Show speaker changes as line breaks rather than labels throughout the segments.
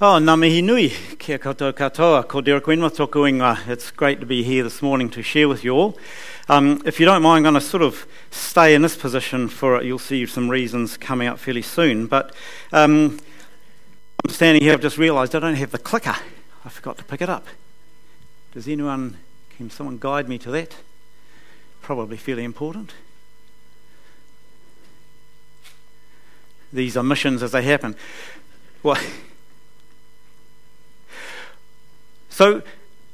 Oh, ngā nui, kia koutou katoa, ko tōku inga. It's great to be here this morning to share with you all. Um, if you don't mind, I'm going to sort of stay in this position for, you'll see some reasons coming up fairly soon. But um, I'm standing here, I've just realised I don't have the clicker. I forgot to pick it up. Does anyone, can someone guide me to that? Probably fairly important. These are missions as they happen. Well, So,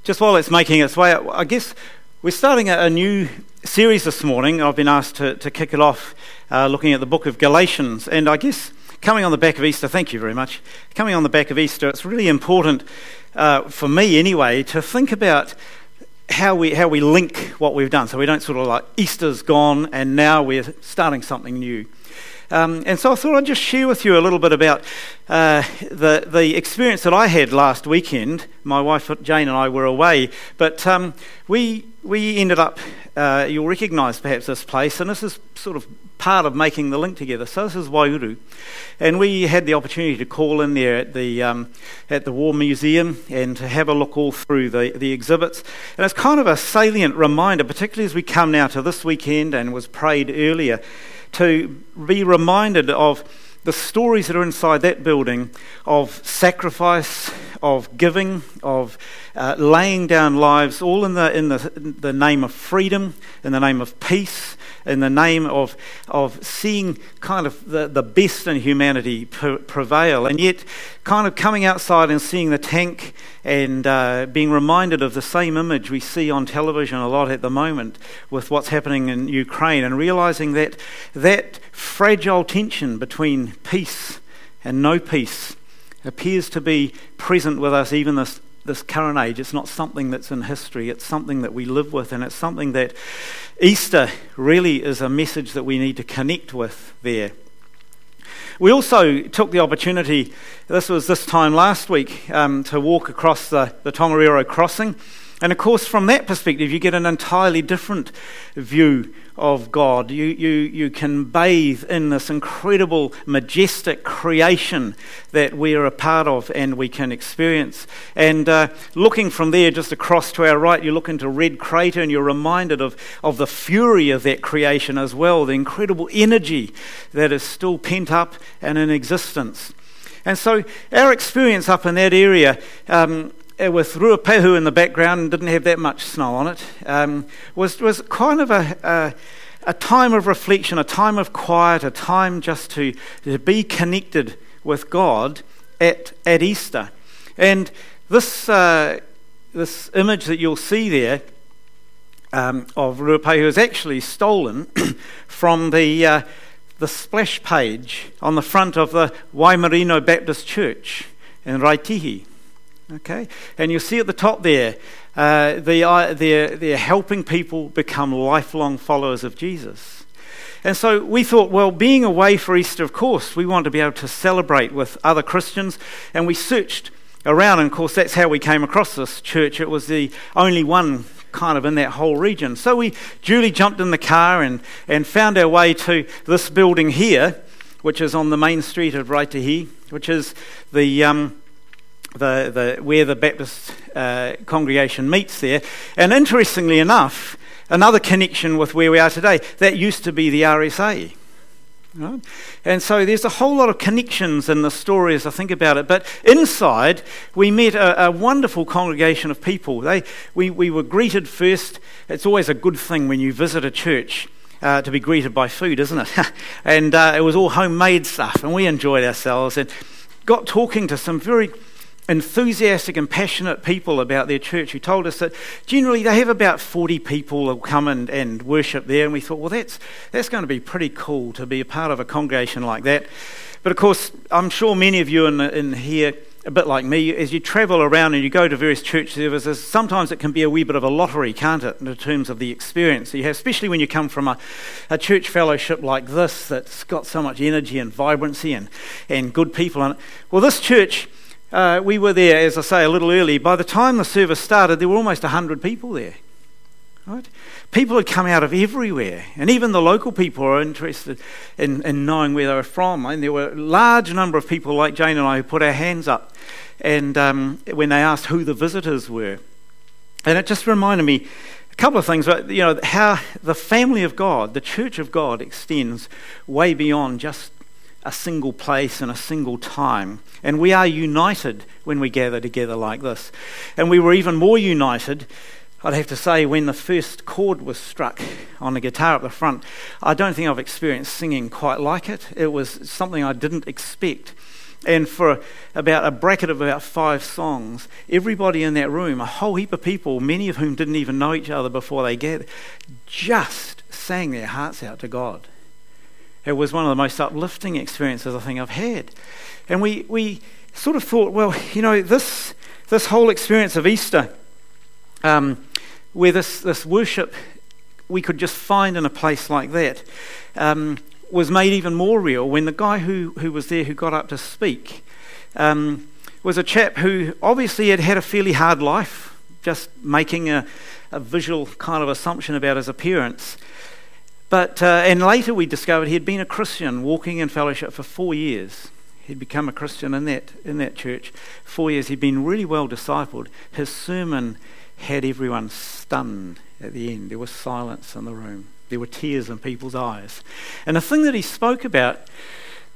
just while it's making its way, I guess we're starting a, new series this morning. I've been asked to, to kick it off uh, looking at the book of Galatians. And I guess coming on the back of Easter, thank you very much. Coming on the back of Easter, it's really important uh, for me anyway to think about how we, how we link what we've done. So we don't sort of like Easter's gone and now we're starting something new. Um, and so I thought I'd just share with you a little bit about uh, the, the experience that I had last weekend. My wife Jane and I were away, but um, we, we ended up, uh, you'll recognise perhaps this place, and this is sort of part of making the link together. So this is Waiouru, and we had the opportunity to call in there at the um, at the War Museum and to have a look all through the the exhibits. And it's kind of a salient reminder, particularly as we come now to this weekend and was prayed earlier to be reminded of the stories that are inside that building of sacrifice, of giving, of uh, laying down lives, all in the, in, the, in the name of freedom, in the name of peace, in the name of, of seeing kind of the, the best in humanity prevail, and yet kind of coming outside and seeing the tank and uh, being reminded of the same image we see on television a lot at the moment with what's happening in Ukraine, and realizing that that fragile tension between peace and no peace appears to be present with us even this this current age. It's not something that's in history, it's something that we live with, and it's something that Easter really is a message that we need to connect with there. We also took the opportunity, this was this time last week, um, to walk across the, the Tongariro crossing. And of course, from that perspective, you get an entirely different view of God. You, you, you can bathe in this incredible, majestic creation that we are a part of and we can experience. And uh, looking from there, just across to our right, you look into Red Crater and you're reminded of, of the fury of that creation as well, the incredible energy that is still pent up and in existence. And so, our experience up in that area um, with Ruapehu in the background and didn't have that much snow on it, um, was, was kind of a, a, a, time of reflection, a time of quiet, a time just to, to be connected with God at, at Easter. And this, uh, this image that you'll see there um, of Ruapehu is actually stolen from the, uh, the splash page on the front of the Waimarino Baptist Church in Raetihi. Okay? And you'll see at the top there, uh, the, uh, they're, they're helping people become lifelong followers of Jesus. And so we thought, well, being away for Easter, of course, we want to be able to celebrate with other Christians. And we searched around, and of course, that's how we came across this church. It was the only one kind of in that whole region. So we duly jumped in the car and, and found our way to this building here, which is on the main street of Raetihi, which is the. Um, the, the, where the Baptist uh, congregation meets there. And interestingly enough, another connection with where we are today, that used to be the RSA. Right? And so there's a whole lot of connections in the story as I think about it. But inside, we met a, a wonderful congregation of people. They, we, we were greeted first. It's always a good thing when you visit a church. Uh, to be greeted by food, isn't it? and uh, it was all homemade stuff, and we enjoyed ourselves and got talking to some very enthusiastic and passionate people about their church who told us that generally they have about 40 people who come and, and worship there. And we thought, well, that's, that's going to be pretty cool to be a part of a congregation like that. But of course, I'm sure many of you in, in here, a bit like me, as you travel around and you go to various church services, sometimes it can be a wee bit of a lottery, can't it, in terms of the experience you have, especially when you come from a, a church fellowship like this that's got so much energy and vibrancy and, and good people in it. Well, this church uh, we were there, as I say, a little early. By the time the service started, there were almost 100 people there. Right? People had come out of everywhere, and even the local people were interested in, in knowing where they were from. And there were a large number of people like Jane and I who put our hands up and um, when they asked who the visitors were. And it just reminded me a couple of things, you know, how the family of God, the church of God, extends way beyond just a single place and a single time. And we are united when we gather together like this. And we were even more united, I'd have to say, when the first chord was struck on the guitar at the front. I don't think I've experienced singing quite like it. It was something I didn't expect. And for about a bracket of about five songs, everybody in that room, a whole heap of people, many of whom didn't even know each other before they gathered, just sang their hearts out to God. It was one of the most uplifting experiences I think I've had. And we, we sort of thought, well, you know, this, this whole experience of Easter, um, where this, this worship we could just find in a place like that, um, was made even more real when the guy who, who was there who got up to speak um, was a chap who obviously had had a fairly hard life, just making a, a visual kind of assumption about his appearance. But, uh, and later we discovered he had been a Christian walking in fellowship for four years. He'd become a Christian in that, in that church. Four years. He'd been really well discipled. His sermon had everyone stunned at the end. There was silence in the room, there were tears in people's eyes. And the thing that he spoke about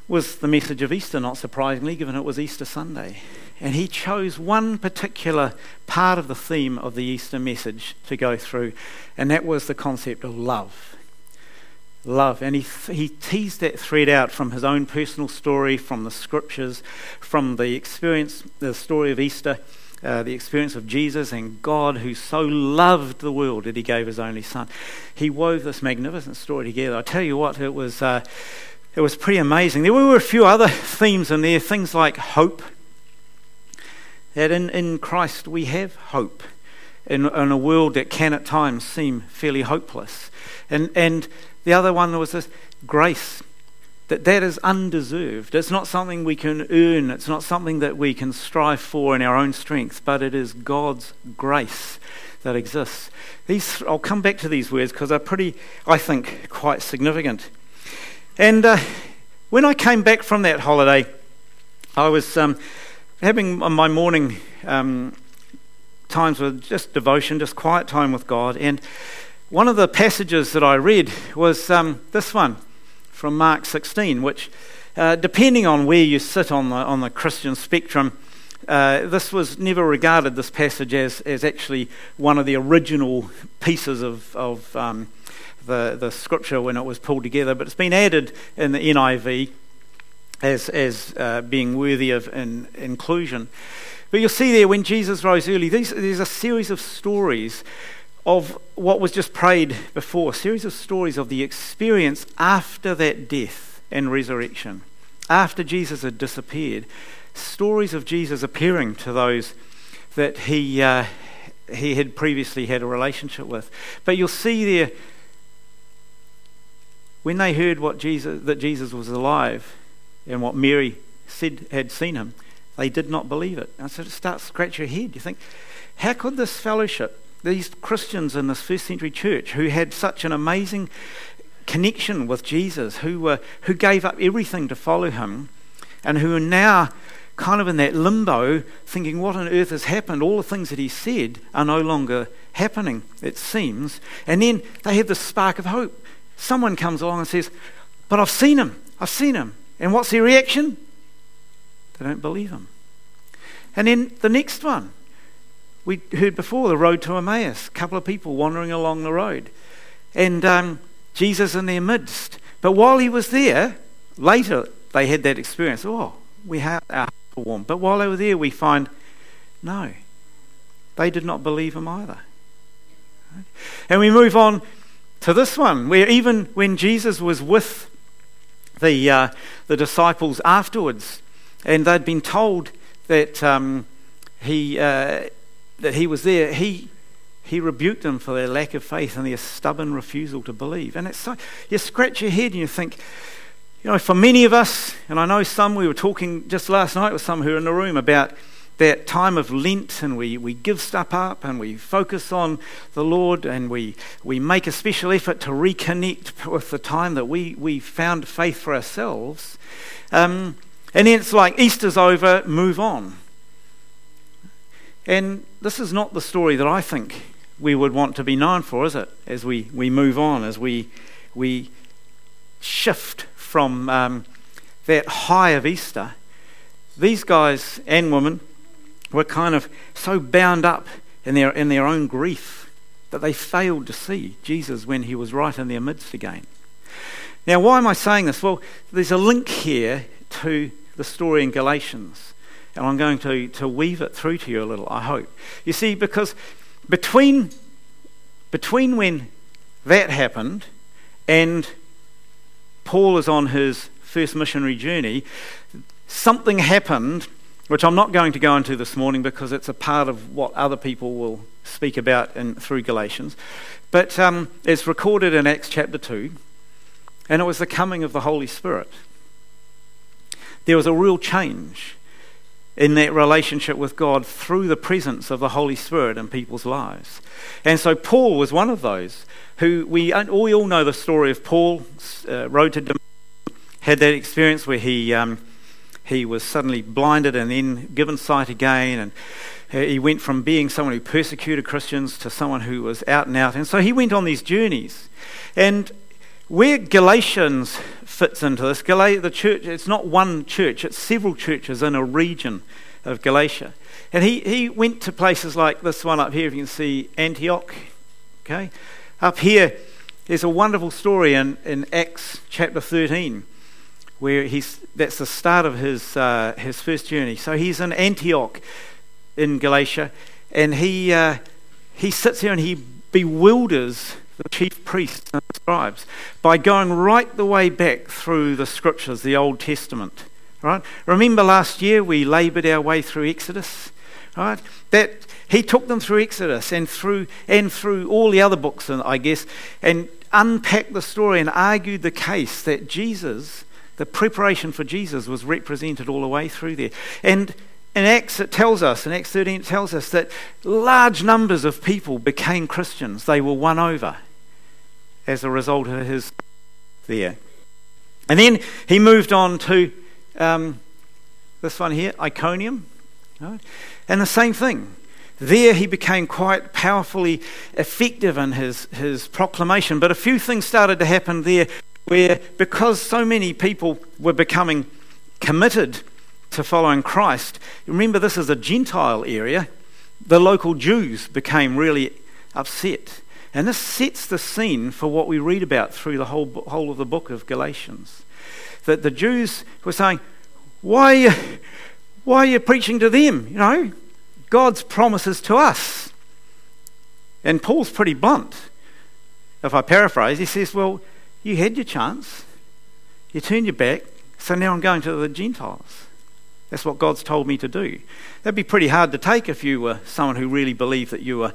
was the message of Easter, not surprisingly, given it was Easter Sunday. And he chose one particular part of the theme of the Easter message to go through, and that was the concept of love love. And he, he teased that thread out from his own personal story, from the scriptures, from the experience, the story of Easter, uh, the experience of Jesus and God who so loved the world that he gave his only son. He wove this magnificent story together. I tell you what, it was, uh, it was pretty amazing. There were a few other themes in there, things like hope. That in, in Christ we have hope in, in a world that can at times seem fairly hopeless. And, and the other one was this grace. That that is undeserved. It's not something we can earn. It's not something that we can strive for in our own strength, but it is God's grace that exists. These, I'll come back to these words because they're pretty, I think, quite significant. And uh, when I came back from that holiday, I was um, having my morning um, times with just devotion, just quiet time with God, and one of the passages that I read was um, this one from Mark 16, which, uh, depending on where you sit on the, on the Christian spectrum, uh, this was never regarded, this passage, as, as actually one of the original pieces of, of um, the, the scripture when it was pulled together, but it's been added in the NIV as, as uh, being worthy of in, inclusion. But you'll see there when Jesus rose early, these, there's a series of stories of what was just prayed before, a series of stories of the experience after that death and resurrection, after Jesus had disappeared, stories of Jesus appearing to those that he, uh, he had previously had a relationship with. But you'll see there, when they heard what Jesus, that Jesus was alive and what Mary said had seen him, they did not believe it. And so it starts to scratch your head. You think, how could this fellowship these Christians in this first century church who had such an amazing connection with Jesus, who, were, who gave up everything to follow him, and who are now kind of in that limbo, thinking, what on earth has happened? All the things that he said are no longer happening, it seems. And then they have this spark of hope. Someone comes along and says, But I've seen him. I've seen him. And what's their reaction? They don't believe him. And then the next one, we heard before the road to Emmaus, a couple of people wandering along the road, and um, Jesus in their midst. But while he was there, later they had that experience. Oh, we have our hearts warm. But while they were there, we find no, they did not believe him either. And we move on to this one, where even when Jesus was with the uh, the disciples afterwards, and they'd been told that um, he. Uh, that he was there, he, he rebuked them for their lack of faith and their stubborn refusal to believe. And it's so, you scratch your head and you think, you know, for many of us, and I know some, we were talking just last night with some who are in the room about that time of Lent and we, we give stuff up and we focus on the Lord and we, we make a special effort to reconnect with the time that we, we found faith for ourselves. Um, and then it's like Easter's over, move on. And this is not the story that I think we would want to be known for, is it? As we, we move on, as we, we shift from um, that high of Easter. These guys and women were kind of so bound up in their, in their own grief that they failed to see Jesus when he was right in their midst again. Now, why am I saying this? Well, there's a link here to the story in Galatians. And I'm going to, to weave it through to you a little, I hope. You see, because between, between when that happened and Paul is on his first missionary journey, something happened, which I'm not going to go into this morning because it's a part of what other people will speak about in, through Galatians. But um, it's recorded in Acts chapter 2, and it was the coming of the Holy Spirit. There was a real change in that relationship with God through the presence of the Holy Spirit in people's lives. And so Paul was one of those who we, we all know the story of Paul, uh, road to Damascus, had that experience where he, um, he was suddenly blinded and then given sight again. And uh, he went from being someone who persecuted Christians to someone who was out and out. And so he went on these journeys. And where Galatians fits into this, the church, it's not one church, it's several churches in a region of Galatia. And he, he went to places like this one up here, if you can see Antioch. Okay? Up here, there's a wonderful story in, in Acts chapter 13 where he's, that's the start of his, uh, his first journey. So he's in Antioch in Galatia, and he, uh, he sits here and he bewilders the chief priests and scribes by going right the way back through the scriptures, the Old Testament. Right? Remember last year we laboured our way through Exodus? Right? That he took them through Exodus and through and through all the other books, and I guess, and unpacked the story and argued the case that Jesus, the preparation for Jesus, was represented all the way through there. And in Acts, it tells us, in Acts 13, it tells us that large numbers of people became Christians. They were won over as a result of his there. And then he moved on to um, this one here, Iconium. Right? And the same thing. There he became quite powerfully effective in his, his proclamation. But a few things started to happen there where, because so many people were becoming committed to following Christ, remember this is a Gentile area, the local Jews became really upset. And this sets the scene for what we read about through the whole, whole of the book of Galatians. That the Jews were saying, why why are you preaching to them? You know, God's promises to us. And Paul's pretty blunt. If I paraphrase, he says, Well, you had your chance. You turned your back, so now I'm going to the Gentiles. That's what God's told me to do. That'd be pretty hard to take if you were someone who really believed that you were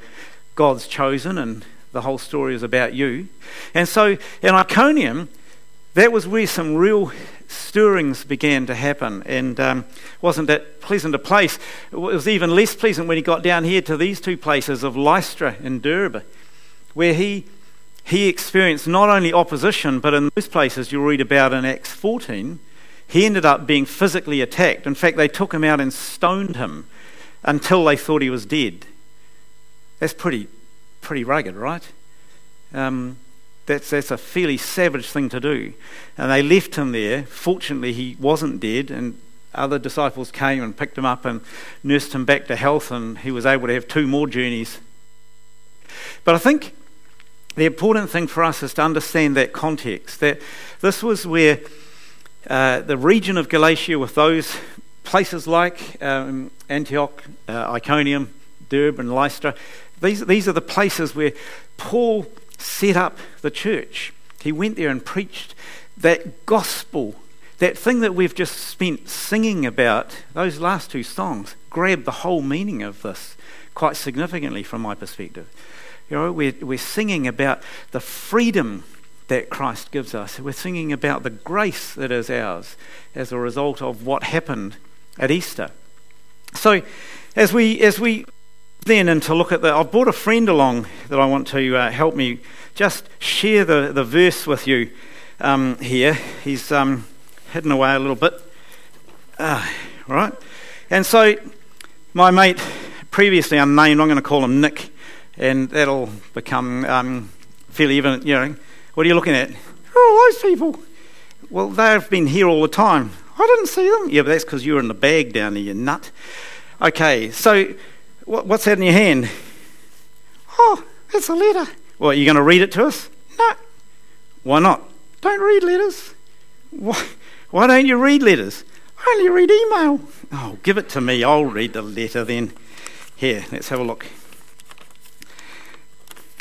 God's chosen and the whole story is about you. And so in Iconium, that was where some real stirrings began to happen and um, wasn't that pleasant a place. It was even less pleasant when he got down here to these two places of Lystra and Derbe, where he, he experienced not only opposition, but in those places you'll read about in Acts 14, he ended up being physically attacked. In fact, they took him out and stoned him until they thought he was dead. That's pretty pretty rugged, right? Um, that's, that's a fairly savage thing to do. And they left him there. Fortunately, he wasn't dead, and other disciples came and picked him up and nursed him back to health, and he was able to have two more journeys. But I think the important thing for us is to understand that context that this was where uh, the region of Galatia, with those places like um, Antioch, uh, Iconium, Derbe, and Lystra, these, these are the places where Paul set up the church. He went there and preached that gospel, that thing that we've just spent singing about, those last two songs, grabbed the whole meaning of this quite significantly from my perspective. You know, we're, we're singing about the freedom that Christ gives us. We're singing about the grace that is ours as a result of what happened at Easter. So, as we as we then and to look at the, I've brought a friend along that I want to uh, help me just share the, the verse with you um, here. He's um, hidden away a little bit, uh, right? And so, my mate, previously unnamed, I'm going to call him Nick, and that'll become um, fairly evident. You know, what are you looking at? Oh, those people. Well, they've been here all the time. I didn't see them. Yeah, but that's because you were in the bag down there, you nut. Okay, so what's that in your hand? Oh, it's a letter. Well, are you going to read it to us? No. Why not? Don't read letters. Why, why don't you read letters? I only read email. Oh, give it to me. I'll read the letter then. Here, let's have a look.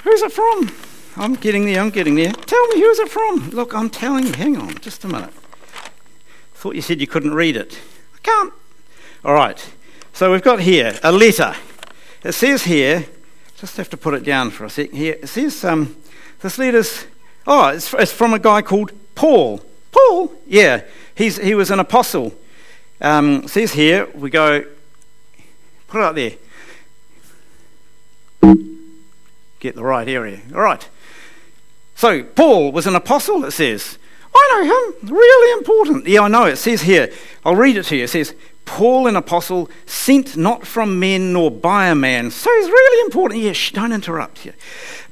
Who's it from? I'm getting there, I'm getting there. Tell me, who's it from? Look, I'm telling you. Hang on, just a minute. Thought you said you couldn't read it. I can't. All right. So we've got here a letter. It says here, just have to put it down for a sec. Here, it says um, this letter's, oh, it's, it's from a guy called Paul. Paul? Yeah, he's, he was an apostle. Um, says here, we go, put it up there. Get the right area. All right. So, Paul was an apostle, it says. I know him. Really important. Yeah, I know. It says here, I'll read it to you. It says, Paul, an apostle, sent not from men nor by a man. So he's really important. Yes, shh, don't interrupt here.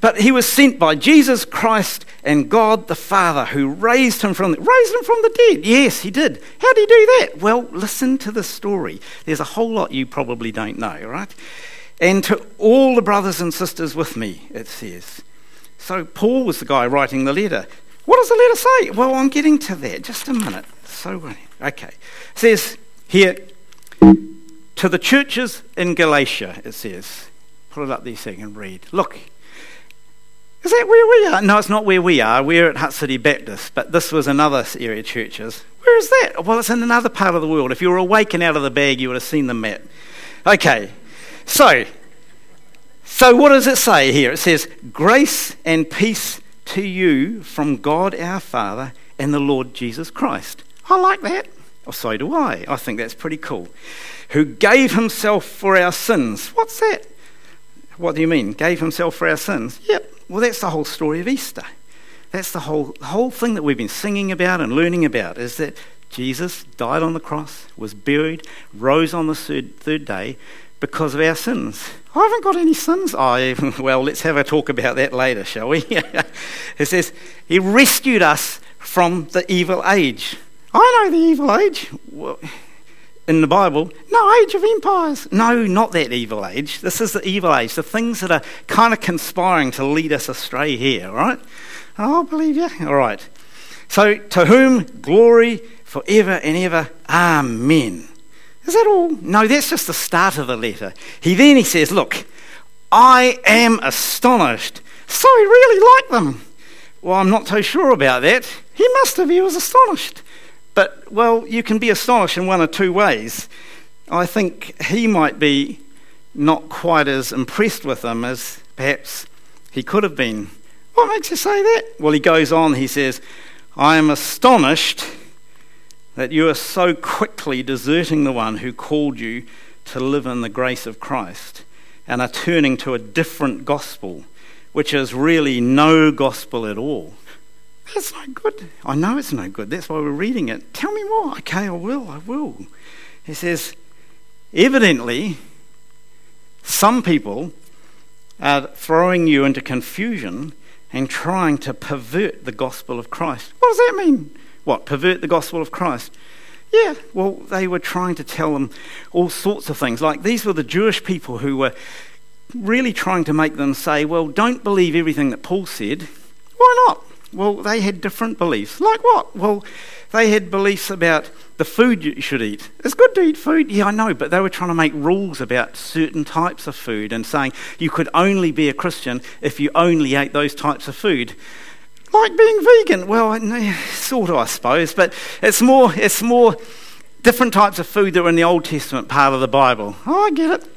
But he was sent by Jesus Christ and God the Father, who raised him from the, raised him from the dead. Yes, he did. How did he do that? Well, listen to the story. There's a whole lot you probably don't know, right? And to all the brothers and sisters with me, it says. So Paul was the guy writing the letter. What does the letter say? Well, I'm getting to that. Just a minute. So, okay. It says, here, to the churches in Galatia, it says. Put it up there so you can read. Look, is that where we are? No, it's not where we are. We're at Hutt City Baptist, but this was another area of churches. Where is that? Well, it's in another part of the world. If you were awake and out of the bag, you would have seen the map. Okay, so, so what does it say here? It says, Grace and peace to you from God our Father and the Lord Jesus Christ. I like that. Or so do I. I think that's pretty cool. Who gave himself for our sins. What's that? What do you mean? Gave himself for our sins? Yep. Well, that's the whole story of Easter. That's the whole, whole thing that we've been singing about and learning about is that Jesus died on the cross, was buried, rose on the third, third day because of our sins. I haven't got any sins. Oh, well, let's have a talk about that later, shall we? it says, He rescued us from the evil age. I know the evil age. Well, in the Bible, no age of empires. No, not that evil age. This is the evil age, the things that are kind of conspiring to lead us astray here, right? Oh, I believe you. All right. So, to whom glory forever and ever. Amen. Is that all? No, that's just the start of the letter. He then he says, Look, I am astonished. So he really liked them. Well, I'm not so sure about that. He must have, he was astonished. But, well, you can be astonished in one or two ways. I think he might be not quite as impressed with them as perhaps he could have been. What makes you say that? Well, he goes on, he says, I am astonished that you are so quickly deserting the one who called you to live in the grace of Christ and are turning to a different gospel, which is really no gospel at all. That's no good. I know it's no good. That's why we're reading it. Tell me more. Okay, I will. I will. He says, evidently, some people are throwing you into confusion and trying to pervert the gospel of Christ. What does that mean? What, pervert the gospel of Christ? Yeah, well, they were trying to tell them all sorts of things. Like these were the Jewish people who were really trying to make them say, well, don't believe everything that Paul said. Why not? Well, they had different beliefs. Like what? Well, they had beliefs about the food you should eat. It's good to eat food, yeah, I know, but they were trying to make rules about certain types of food and saying you could only be a Christian if you only ate those types of food. Like being vegan. Well, sort of, I suppose, but it's more, it's more different types of food that were in the Old Testament part of the Bible. Oh, I get it.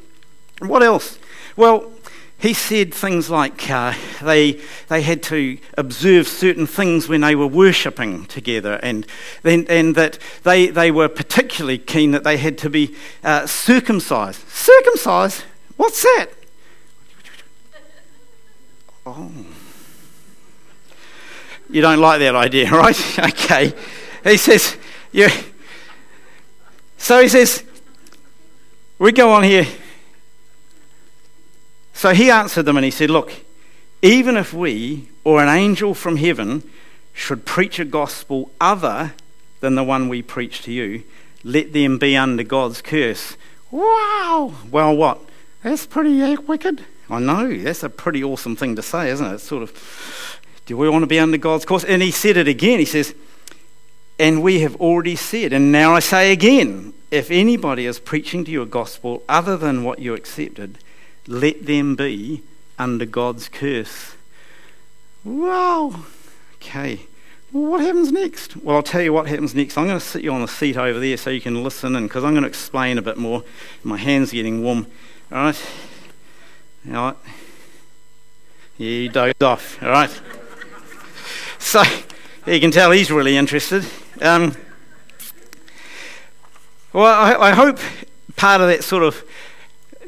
What else? Well, he said things like uh, they, they had to observe certain things when they were worshipping together, and, and, and that they, they were particularly keen that they had to be uh, circumcised. Circumcised? What's that? Oh. You don't like that idea, right? okay. He says, yeah. So he says, we go on here. So he answered them and he said, Look, even if we or an angel from heaven should preach a gospel other than the one we preach to you, let them be under God's curse. Wow! Well, what? That's pretty eh, wicked. I know, that's a pretty awesome thing to say, isn't it? It's sort of, do we want to be under God's curse? And he said it again. He says, and we have already said, and now I say again, if anybody is preaching to you a gospel other than what you accepted, let them be under God's curse. Wow. Okay. Well, what happens next? Well, I'll tell you what happens next. I'm going to sit you on the seat over there so you can listen in because I'm going to explain a bit more. My hand's getting warm. All right. All right. Yeah, he dozed off. All right. So you can tell he's really interested. Um, well, I, I, hope part of that sort of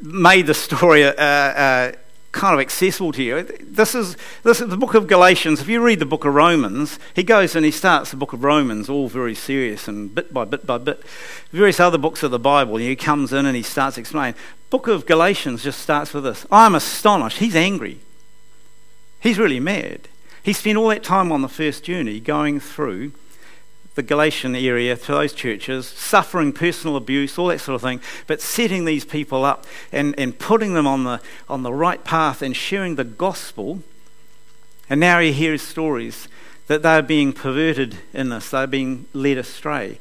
made the story uh, uh, kind of accessible to you. This is, this is the book of Galatians. If you read the book of Romans, he goes and he starts the book of Romans all very serious and bit by bit by bit. Various other books of the Bible, he comes in and he starts explaining. Book of Galatians just starts with this. I'm astonished. He's angry. He's really mad. He spent all that time on the first journey going through the Galatian area to those churches, suffering personal abuse, all that sort of thing, but setting these people up and, and putting them on the, on the right path and sharing the gospel. And now he hears stories that they're being perverted in this, they're being led astray.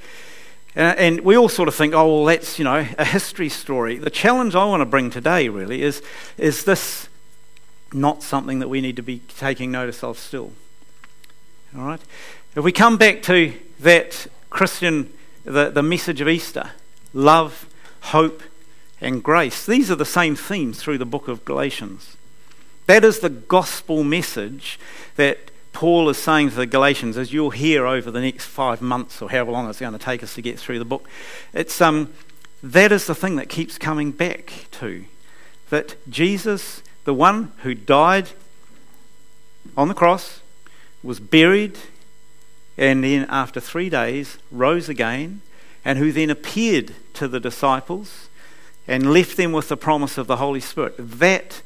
Uh, and we all sort of think, oh, well, that's, you know, a history story. The challenge I want to bring today, really, is, is this not something that we need to be taking notice of still? All right? If we come back to that Christian, the, the message of Easter love, hope, and grace. These are the same themes through the book of Galatians. That is the gospel message that Paul is saying to the Galatians, as you'll hear over the next five months or however long it's going to take us to get through the book. It's, um, that is the thing that keeps coming back to. That Jesus, the one who died on the cross, was buried, and then after three days rose again, and who then appeared to the disciples and left them with the promise of the Holy Spirit. That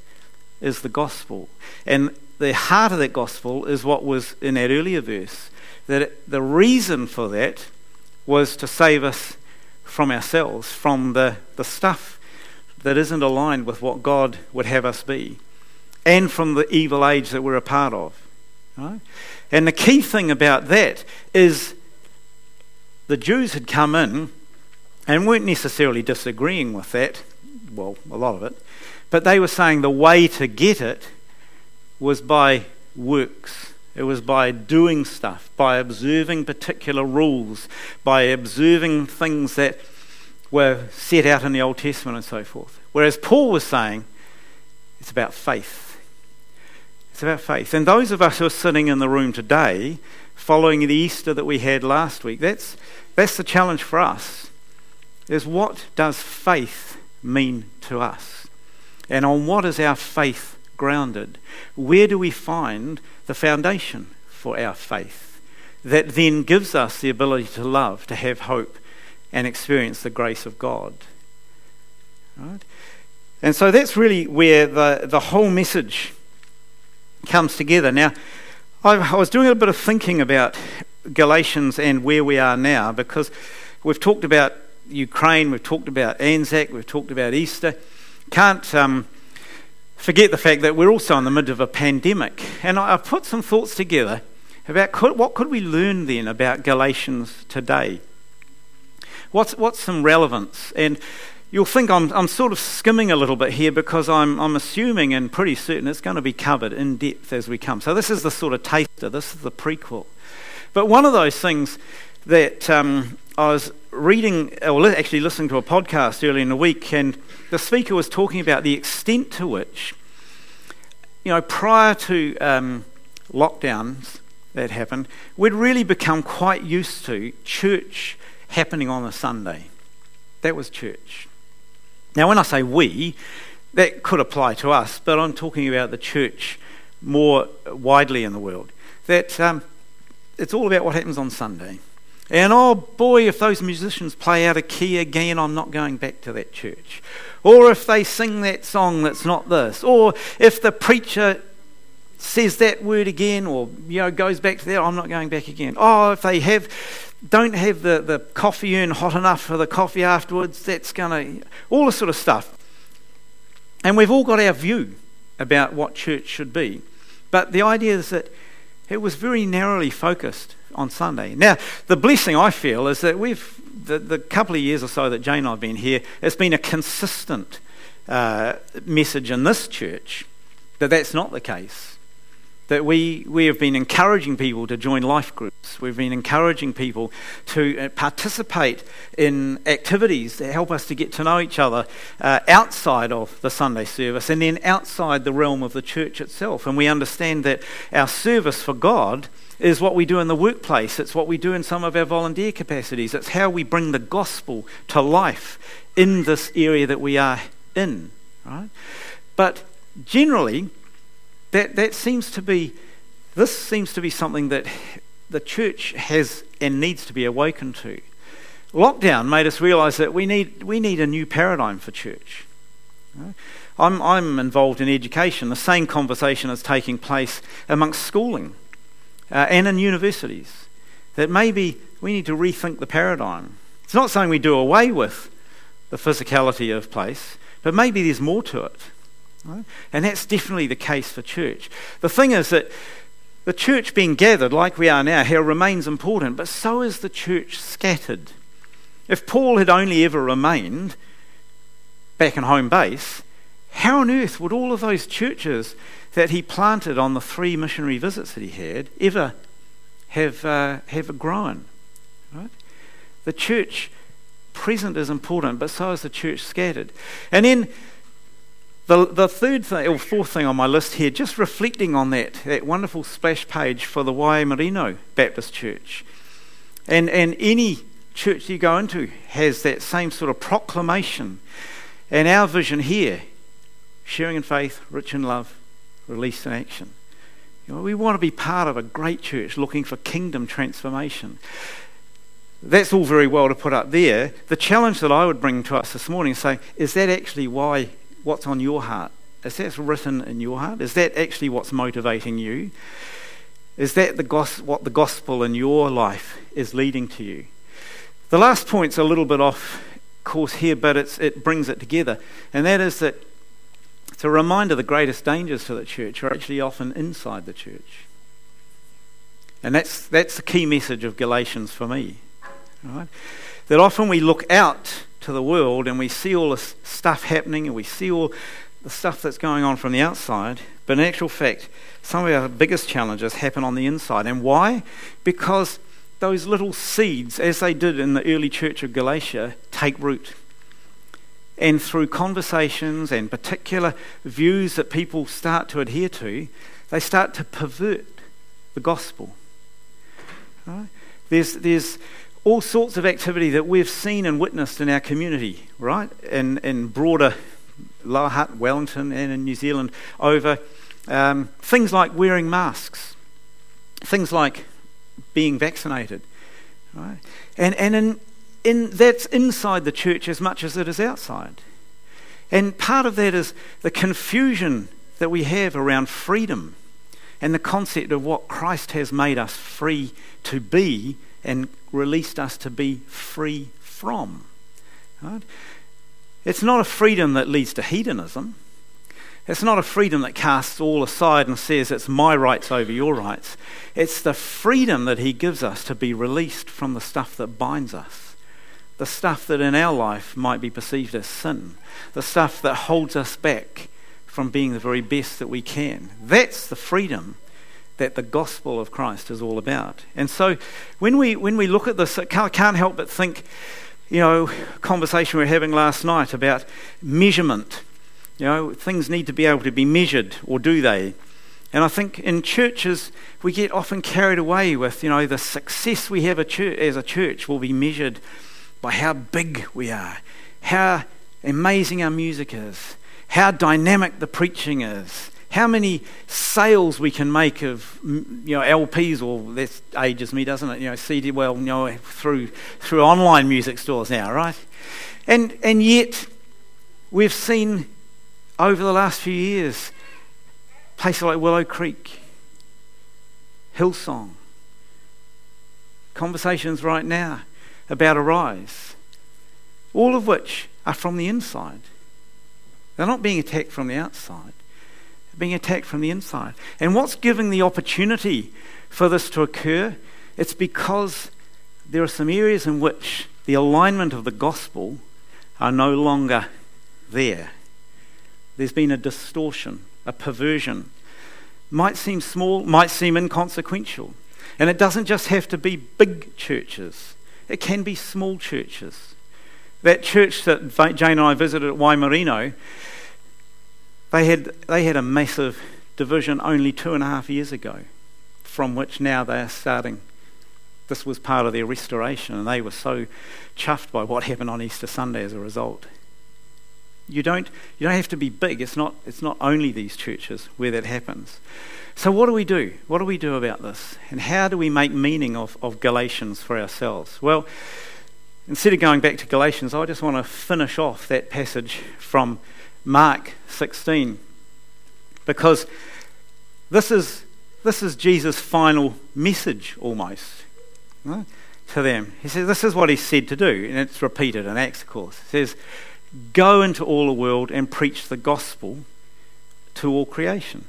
is the gospel. And the heart of that gospel is what was in that earlier verse that the reason for that was to save us from ourselves, from the, the stuff that isn't aligned with what God would have us be, and from the evil age that we're a part of. Right? And the key thing about that is the Jews had come in and weren't necessarily disagreeing with that, well, a lot of it, but they were saying the way to get it was by works. It was by doing stuff, by observing particular rules, by observing things that were set out in the Old Testament and so forth. Whereas Paul was saying it's about faith. It's about faith. And those of us who are sitting in the room today, following the Easter that we had last week, that's, that's the challenge for us. Is what does faith mean to us? And on what is our faith grounded? Where do we find the foundation for our faith that then gives us the ability to love, to have hope, and experience the grace of God? Right? And so that's really where the, the whole message comes together. Now, I, was doing a bit of thinking about Galatians and where we are now because we've talked about Ukraine, we've talked about Anzac, we've talked about Easter. Can't um, forget the fact that we're also in the midst of a pandemic. And I've put some thoughts together about could, what could we learn then about Galatians today? What's, what's some relevance? And You'll think I'm, I'm sort of skimming a little bit here because I'm, I'm assuming and pretty certain it's going to be covered in depth as we come. So, this is the sort of taster, this is the prequel. But one of those things that um, I was reading, or actually listening to a podcast earlier in the week, and the speaker was talking about the extent to which you know, prior to um, lockdowns that happened, we'd really become quite used to church happening on a Sunday. That was church. Now, when I say we, that could apply to us, but I'm talking about the church more widely in the world. That um, it's all about what happens on Sunday. And oh boy, if those musicians play out of key again, I'm not going back to that church. Or if they sing that song that's not this. Or if the preacher says that word again or you know goes back to that, I'm not going back again. Oh, if they have don't have the, the coffee urn hot enough for the coffee afterwards, that's gonna all this sort of stuff. And we've all got our view about what church should be. But the idea is that it was very narrowly focused on Sunday. Now, the blessing I feel is that we've, the, the couple of years or so that Jane and I have been here, it's been a consistent uh, message in this church that that's not the case. That we, we have been encouraging people to join life groups. We've been encouraging people to uh, participate in activities that help us to get to know each other uh, outside of the Sunday service and then outside the realm of the church itself. And we understand that our service for God is what we do in the workplace, it's what we do in some of our volunteer capacities, it's how we bring the gospel to life in this area that we are in. Right? But generally, that, that seems to be, this seems to be something that the church has and needs to be awakened to. Lockdown made us realize that we need, we need a new paradigm for church. I'm, I'm involved in education. The same conversation is taking place amongst schooling uh, and in universities. That maybe we need to rethink the paradigm. It's not saying we do away with the physicality of place, but maybe there's more to it. Right? And that's definitely the case for church. The thing is that the church being gathered like we are now here remains important, but so is the church scattered. If Paul had only ever remained back in home base, how on earth would all of those churches that he planted on the three missionary visits that he had ever have, uh, have grown? Right? The church present is important, but so is the church scattered. And then the, the third thing, or fourth thing on my list here, just reflecting on that, that wonderful splash page for the Waimarino Baptist Church. And, and any church you go into has that same sort of proclamation. And our vision here, sharing in faith, rich in love, released in action. You know, we want to be part of a great church looking for kingdom transformation. That's all very well to put up there. The challenge that I would bring to us this morning is saying, is that actually why what's on your heart? Is that written in your heart? Is that actually what's motivating you? Is that the gos- what the gospel in your life is leading to you? The last point's a little bit off course here, but it brings it together, and that is that it's a reminder the greatest dangers to the church are actually often inside the church. And that's, that's the key message of Galatians for me. Right? That often we look out to the world and we see all this stuff happening and we see all the stuff that's going on from the outside, but in actual fact, some of our biggest challenges happen on the inside. And why? Because those little seeds, as they did in the early church of Galatia, take root. And through conversations and particular views that people start to adhere to, they start to pervert the gospel. Right? There's, there's all sorts of activity that we've seen and witnessed in our community, right? In, in broader Lower Hutt, Wellington, and in New Zealand over um, things like wearing masks, things like being vaccinated, right? And, and in, in, that's inside the church as much as it is outside. And part of that is the confusion that we have around freedom and the concept of what Christ has made us free to be and released us to be free from. Right? It's not a freedom that leads to hedonism. It's not a freedom that casts all aside and says it's my rights over your rights. It's the freedom that He gives us to be released from the stuff that binds us, the stuff that in our life might be perceived as sin, the stuff that holds us back from being the very best that we can. That's the freedom that the gospel of Christ is all about. And so when we, when we look at this, I can't, help but think, you know, conversation we were having last night about measurement You know, things need to be able to be measured, or do they? And I think in churches, we get often carried away with, you know, the success we have as a church will be measured by how big we are, how amazing our music is, how dynamic the preaching is, how many sales we can make of you know LPs or that ages me, doesn't it? You know, CD well, you know, through through online music stores now, right? And and yet we've seen over the last few years places like Willow Creek, Hillsong, conversations right now about Arise, all of which are from the inside. They're not being attacked from the outside, being attacked from the inside. And what's giving the opportunity for this to occur? It's because there are some areas in which the alignment of the gospel are no longer there. There's been a distortion, a perversion. Might seem small, might seem inconsequential. And it doesn't just have to be big churches, it can be small churches. That church that Jane and I visited at Waimarino, they had, they had a massive division only two and a half years ago, from which now they are starting. This was part of their restoration, and they were so chuffed by what happened on Easter Sunday as a result. You don't, you don't have to be big. It's not, it's not only these churches where that happens. So, what do we do? What do we do about this? And how do we make meaning of, of Galatians for ourselves? Well, instead of going back to Galatians, I just want to finish off that passage from Mark 16 because this is, this is Jesus' final message almost right, to them. He says, This is what he said to do, and it's repeated in Acts, of course. He says, Go into all the world and preach the gospel to all creation.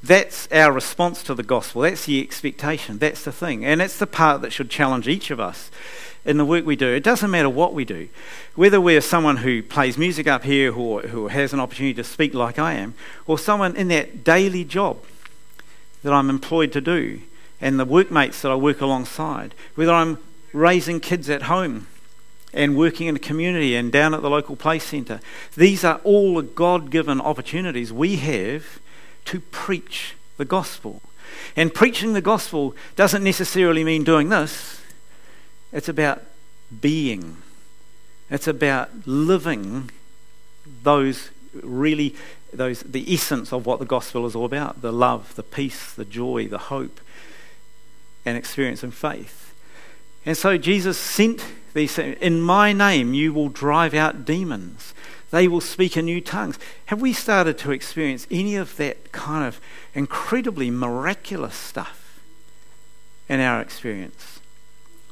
That's our response to the gospel. That's the expectation. That's the thing. And it's the part that should challenge each of us in the work we do. It doesn't matter what we do. Whether we're someone who plays music up here or who has an opportunity to speak like I am, or someone in that daily job that I'm employed to do, and the workmates that I work alongside, whether I'm raising kids at home and working in a community and down at the local play centre. These are all the God given opportunities we have to preach the gospel. And preaching the gospel doesn't necessarily mean doing this, it's about being, it's about living those really those the essence of what the gospel is all about the love the peace the joy the hope and experience and faith and so jesus sent these in my name you will drive out demons they will speak in new tongues. Have we started to experience any of that kind of incredibly miraculous stuff in our experience?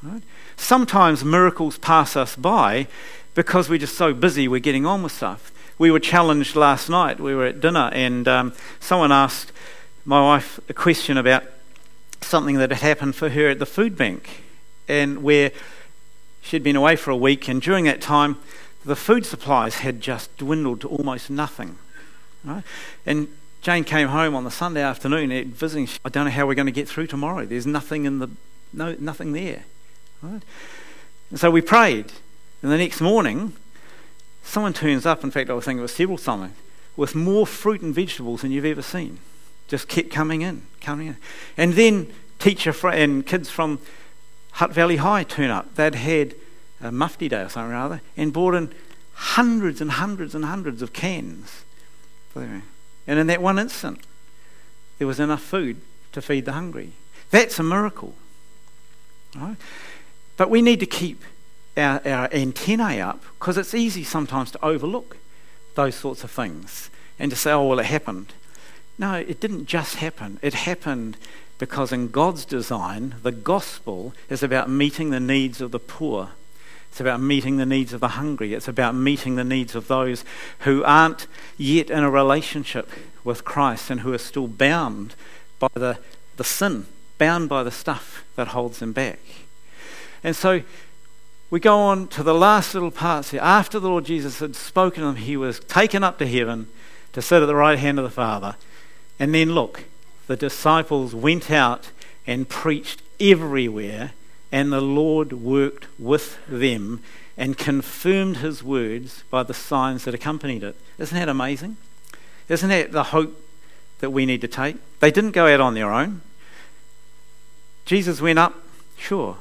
Right? Sometimes miracles pass us by because we're just so busy, we're getting on with stuff. We were challenged last night, we were at dinner, and um, someone asked my wife a question about something that had happened for her at the food bank, and where she'd been away for a week, and during that time, the food supplies had just dwindled to almost nothing. Right? And Jane came home on the Sunday afternoon visiting. I don't know how we're going to get through tomorrow. There's nothing in the no nothing there. Right? And so we prayed. And the next morning, someone turns up. In fact, I was thinking it was several something with more fruit and vegetables than you've ever seen. Just kept coming in, coming in. And then teacher and kids from Hutt Valley High turn up. They'd had a mufti day or something or other, and brought in hundreds and hundreds and hundreds of cans. And in that one instant, there was enough food to feed the hungry. That's a miracle. Right? But we need to keep our, our antennae up because it's easy sometimes to overlook those sorts of things and to say, oh, well, it happened. No, it didn't just happen. It happened because in God's design, the gospel is about meeting the needs of the poor it's about meeting the needs of the hungry. It's about meeting the needs of those who aren't yet in a relationship with Christ and who are still bound by the, the sin, bound by the stuff that holds them back. And so we go on to the last little parts here. After the Lord Jesus had spoken to he was taken up to heaven to sit at the right hand of the Father. And then look, the disciples went out and preached everywhere and the Lord worked with them and confirmed his words by the signs that accompanied it. Isn't that amazing? Isn't that the hope that we need to take? They didn't go out on their own. Jesus went up, sure,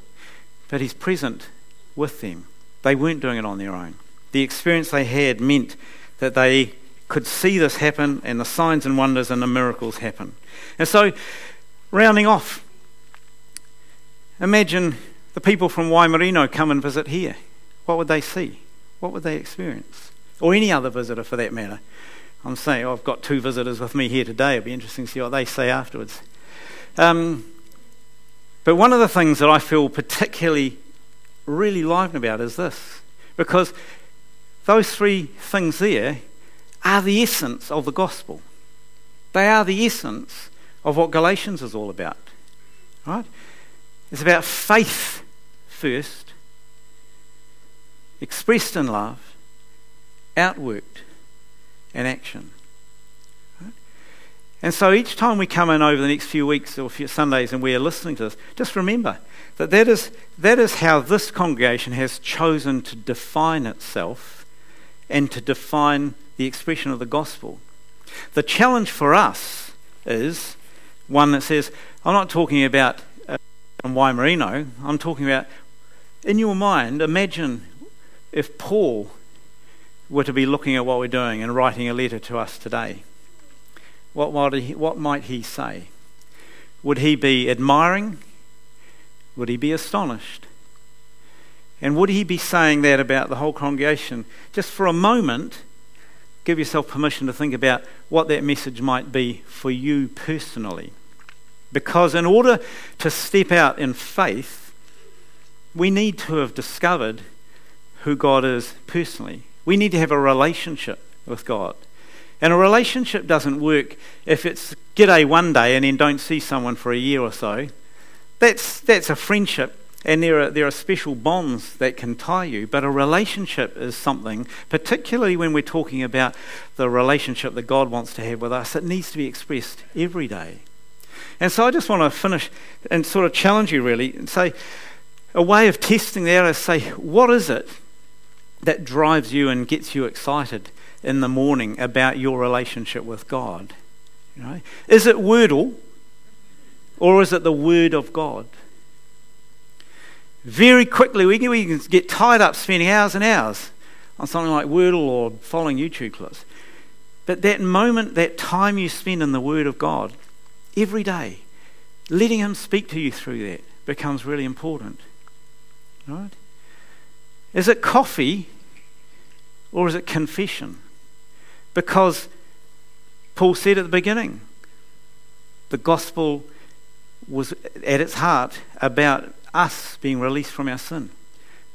but he's present with them. They weren't doing it on their own. The experience they had meant that they could see this happen and the signs and wonders and the miracles happen. And so, rounding off, imagine the people from Waimarino come and visit here. What would they see? What would they experience? Or any other visitor for that matter. I'm saying, oh, I've got two visitors with me here today. It'll be interesting to see what they say afterwards. Um, but one of the things that I feel particularly really liven about is this. Because those three things there are the essence of the gospel. They are the essence of what Galatians is all about. Right? It's about faith first, expressed in love, outworked in action. And so each time we come in over the next few weeks or few Sundays and we are listening to this, just remember that that is, that is how this congregation has chosen to define itself and to define the expression of the gospel. The challenge for us is one that says, I'm not talking about uh, Waimarino, I'm talking about, in your mind, imagine if Paul were to be looking at what we're doing and writing a letter to us today. What might he, what might he say? Would he be admiring? Would he be astonished? And would he be saying that about the whole congregation? Just for a moment, give yourself permission to think about what that message might be for you personally. Because in order to step out in faith, we need to have discovered who God is personally. We need to have a relationship with God. And a relationship doesn't work if it's g'day one day and then don't see someone for a year or so. That's, that's a friendship and there are, there are special bonds that can tie you, but a relationship is something, particularly when we're talking about the relationship that God wants to have with us, that needs to be expressed every day. And so I just want to finish and sort of challenge you really and say, a way of testing that is say, what is it that drives you and gets you excited in the morning about your relationship with God? You know? Is it Wordle or is it the Word of God? very quickly we can, we can get tied up spending hours and hours on something like Wordle or following YouTube clips. But that moment, that time you spend in the Word of God every day, letting Him speak to you through that becomes really important. Right? Is it coffee or is it confession? Because Paul said at the beginning, the gospel was at its heart about us being released from our sin,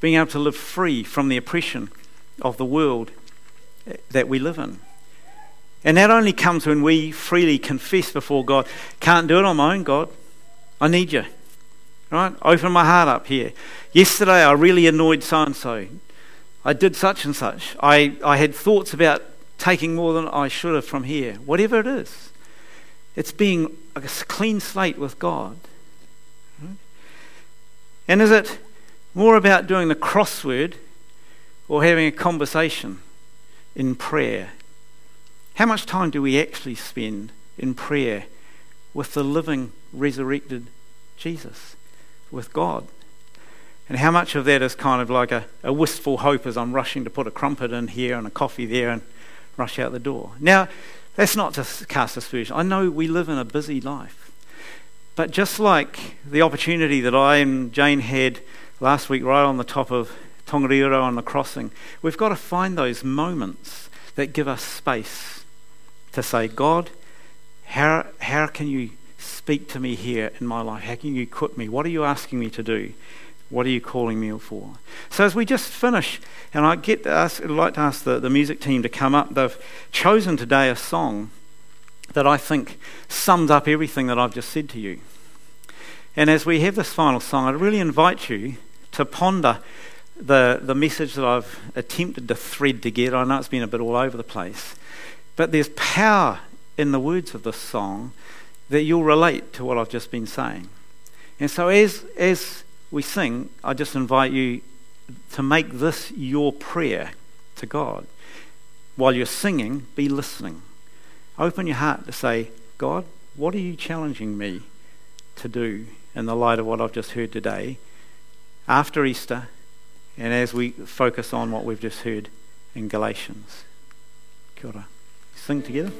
being able to live free from the oppression of the world that we live in. And that only comes when we freely confess before God, can't do it on my own, God. I need you. Right? Open my heart up here. Yesterday I really annoyed so and so. I did such and such. I, I had thoughts about taking more than I should have from here. Whatever it is. It's being a clean slate with God. Hmm? And is it more about doing the crossword or having a conversation in prayer? How much time do we actually spend in prayer with the living, resurrected Jesus, with God? And how much of that is kind of like a, a wistful hope as I'm rushing to put a crumpet in here and a coffee there and rush out the door? Now, that's not to cast aspersion. I know we live in a busy life. But just like the opportunity that I and Jane had last week, right on the top of Tongariro on the crossing, we've got to find those moments that give us space to say, God, how, how can you speak to me here in my life? How can you equip me? What are you asking me to do? What are you calling me for? So as we just finish, and I get ask, I'd like to ask the, the music team to come up. They've chosen today a song that I think sums up everything that I've just said to you. And as we have this final song, I'd really invite you to ponder the, the message that I've attempted to thread together. I know it's been a bit all over the place, but there's power in the words of this song that you'll relate to what I've just been saying. And so as, as we sing, I just invite you to make this your prayer to God. While you're singing, be listening. Open your heart to say, God, what are you challenging me to do in the light of what I've just heard today after Easter and as we focus on what we've just heard in Galatians? Kia ora. Sing together.